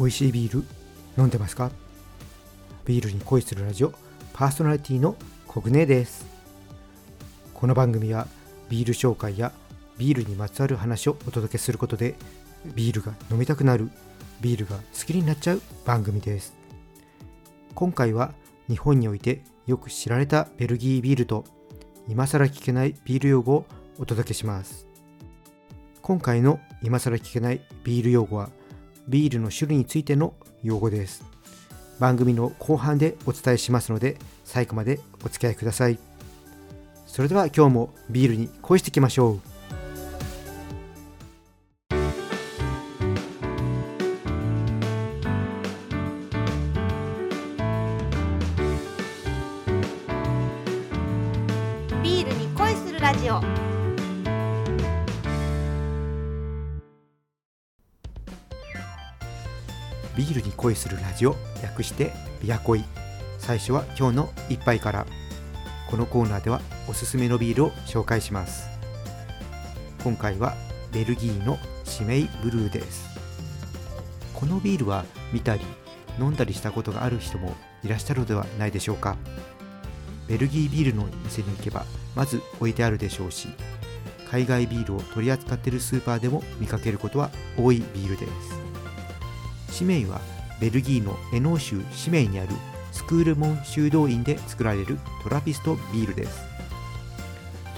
美味しいビール飲んでますか？ビールに恋するラジオパーソナリティのコグネです。この番組はビール紹介やビールにまつわる話をお届けすることでビールが飲みたくなるビールが好きになっちゃう番組です。今回は日本においてよく知られたベルギービールと今更聞けないビール用語をお届けします。今回の今更聞けないビール用語はビールの種類についての用語です。番組の後半でお伝えしますので最後までお付き合いください。それでは今日もビールに恋していきましょう。ビールに恋するラジオ。ビールに恋するラジオ略してビア恋。最初は今日の一杯から。このコーナーではおすすめのビールを紹介します。今回はベルギーのシメイブルーです。このビールは見たり飲んだりしたことがある人もいらっしゃるのではないでしょうか。ベルギービールの店に行けばまず置いてあるでしょうし海外ビールを取り扱っているスーパーでも見かけることは多いビールです。シメイはベルギーのエノー州シメイにあるスクールモン修道院で作られるトラピストビールです。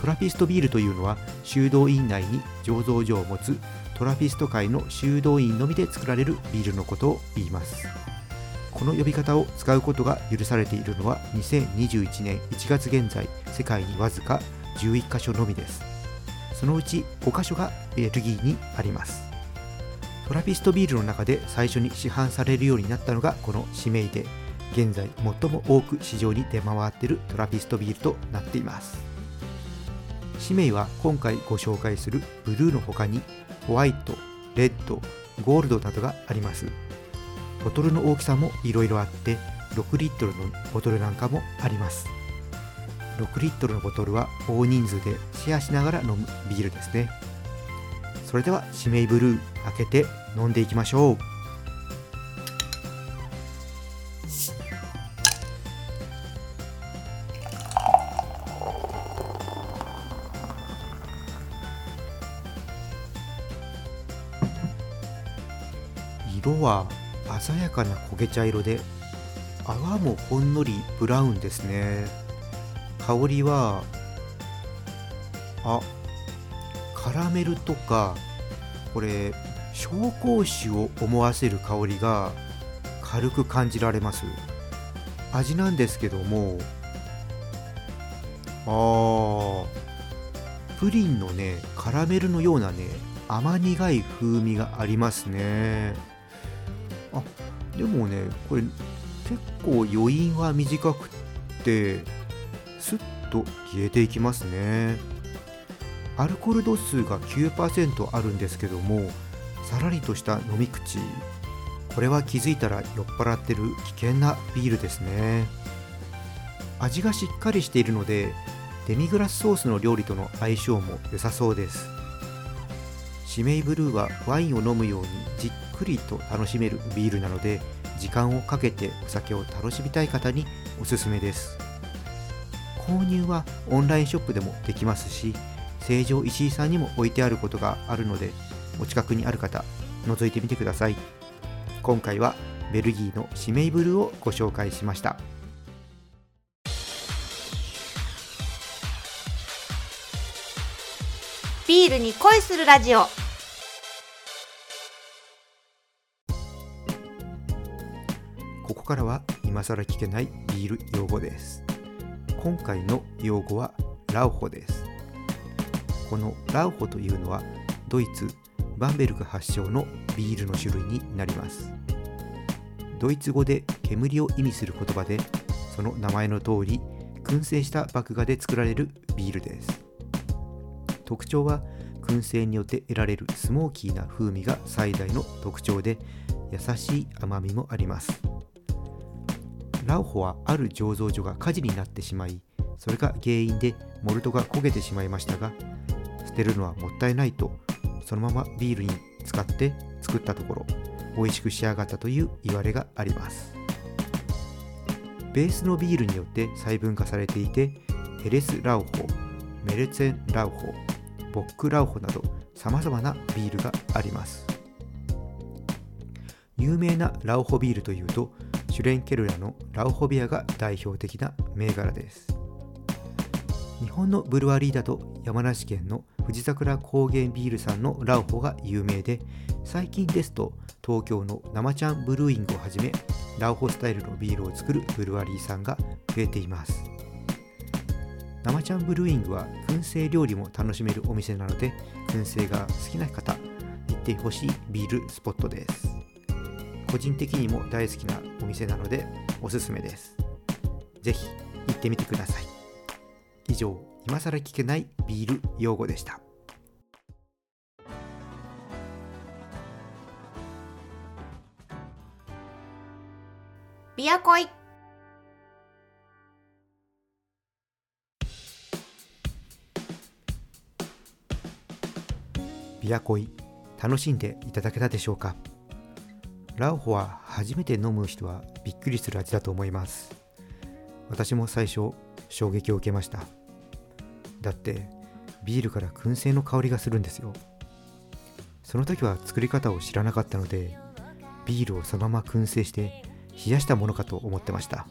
トラピストビールというのは修道院内に醸造所を持つトラピスト界の修道院のみで作られるビールのことを言います。この呼び方を使うことが許されているのは2021年1月現在世界にわずか11カ所のみです。そのうち5カ所がベルギーにあります。トラピストビールの中で最初に市販されるようになったのがこのシメイで現在最も多く市場に出回っているトラピストビールとなっています。シメイは今回ご紹介するブルーの他にホワイト、レッド、ゴールドなどがあります。ボトルの大きさもいろいろあって6リットルのボトルなんかもあります。6リットルのボトルは大人数でシェアしながら飲むビールですね。それではシメイブルー開けて飲んでいきましょう。色は鮮やかな焦げ茶色で泡もほんのりブラウンですね。香りはあカラメルとかこれ紹興酒を思わせる香りが軽く感じられます。味なんですけどもあープリンのねカラメルのようなね甘苦い風味がありますね。あでもねこれ結構余韻は短くってスッと消えていきますね。アルコール度数が9%あるんですけどもさらりとした飲み口。これは気づいたら酔っ払ってる危険なビールですね。味がしっかりしているのでデミグラスソースの料理との相性も良さそうです。シメイブルーはワインを飲むようにじっくりと楽しめるビールなので時間をかけてお酒を楽しみたい方におすすめです。購入はオンラインショップでもできますし成城石井さんにも置いてあることがあるのでお近くにある方覗いてみてください。今回はベルギーのシメイブルーをご紹介しました。ビールに恋するラジオ。ここからは今更聞けないビール用語です。今回の用語はラウホですこのラウホというのはドイツバンベルク発祥のビールの種類になります。ドイツ語で煙を意味する言葉でその名前の通り燻製した麦芽で作られるビールです。特徴は燻製によって得られるスモーキーな風味が最大の特徴で優しい甘みもあります。ラウホはある醸造所が火事になってしまいそれが原因でモルトが焦げてしまいましたが捨てるのはもったいないとそのままビールに使って作ったところ美味しく仕上がったという言われがあります。ベースのビールによって細分化されていてヘレス・ラウホメルツェン・ラウホボック・ラウホなど様々なビールがあります。有名なラウホビールというとシュレンケルラのラウホビアが代表的な銘柄です。日本のブルワリーだと山梨県の富士桜高原ビールさんのラウホが有名で最近ですと東京の生ちゃんブルーイングをはじめラウホスタイルのビールを作るブルワリーさんが増えています生ちゃんブルーイングは燻製料理も楽しめるお店なので燻製が好きな方行ってほしいビールスポットです。個人的にも大好きなお店なのでおすすめですぜひ行ってみてください。以上今更聞けないビール用語でした。ビアコイ。ビアコイ楽しんでいただけたでしょうか？ラウホは初めて飲む人はびっくりする味だと思います。私も最初衝撃を受けましただってビールから燻製の香りがするんですよ。その時は作り方を知らなかったのでビールをそのまま燻製して冷やしたものかと思ってました。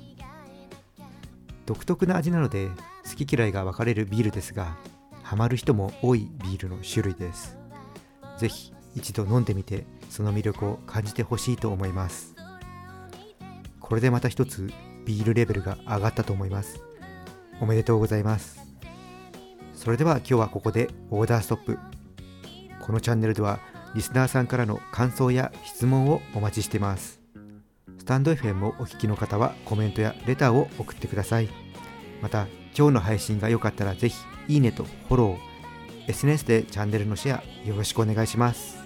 独特な味なので好き嫌いが分かれるビールですがハマる人も多いビールの種類です。ぜひ一度飲んでみてその魅力を感じてほしいと思います。これでまた一つビールレベルが上がったと思います。おめでとうございます。それでは今日はここでオーダーストップ。このチャンネルではリスナーさんからの感想や質問をお待ちしています。スタンド FM をお聞きの方はコメントやレターを送ってください。また今日の配信が良かったらぜひいいねとフォロー SNS でチャンネルのシェアよろしくお願いします。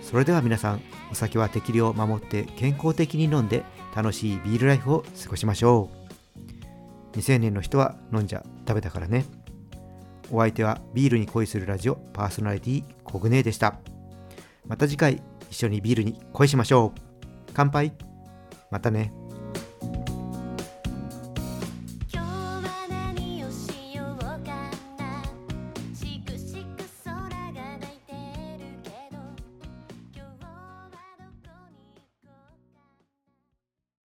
それでは皆さんお酒は適量を守って健康的に飲んで楽しいビールライフを過ごしましょう。未成年の人は飲んじゃダメだからね。お相手はビールに恋するラジオパーソナリティコグネでした。また次回一緒にビールに恋しましょう。乾杯。またね。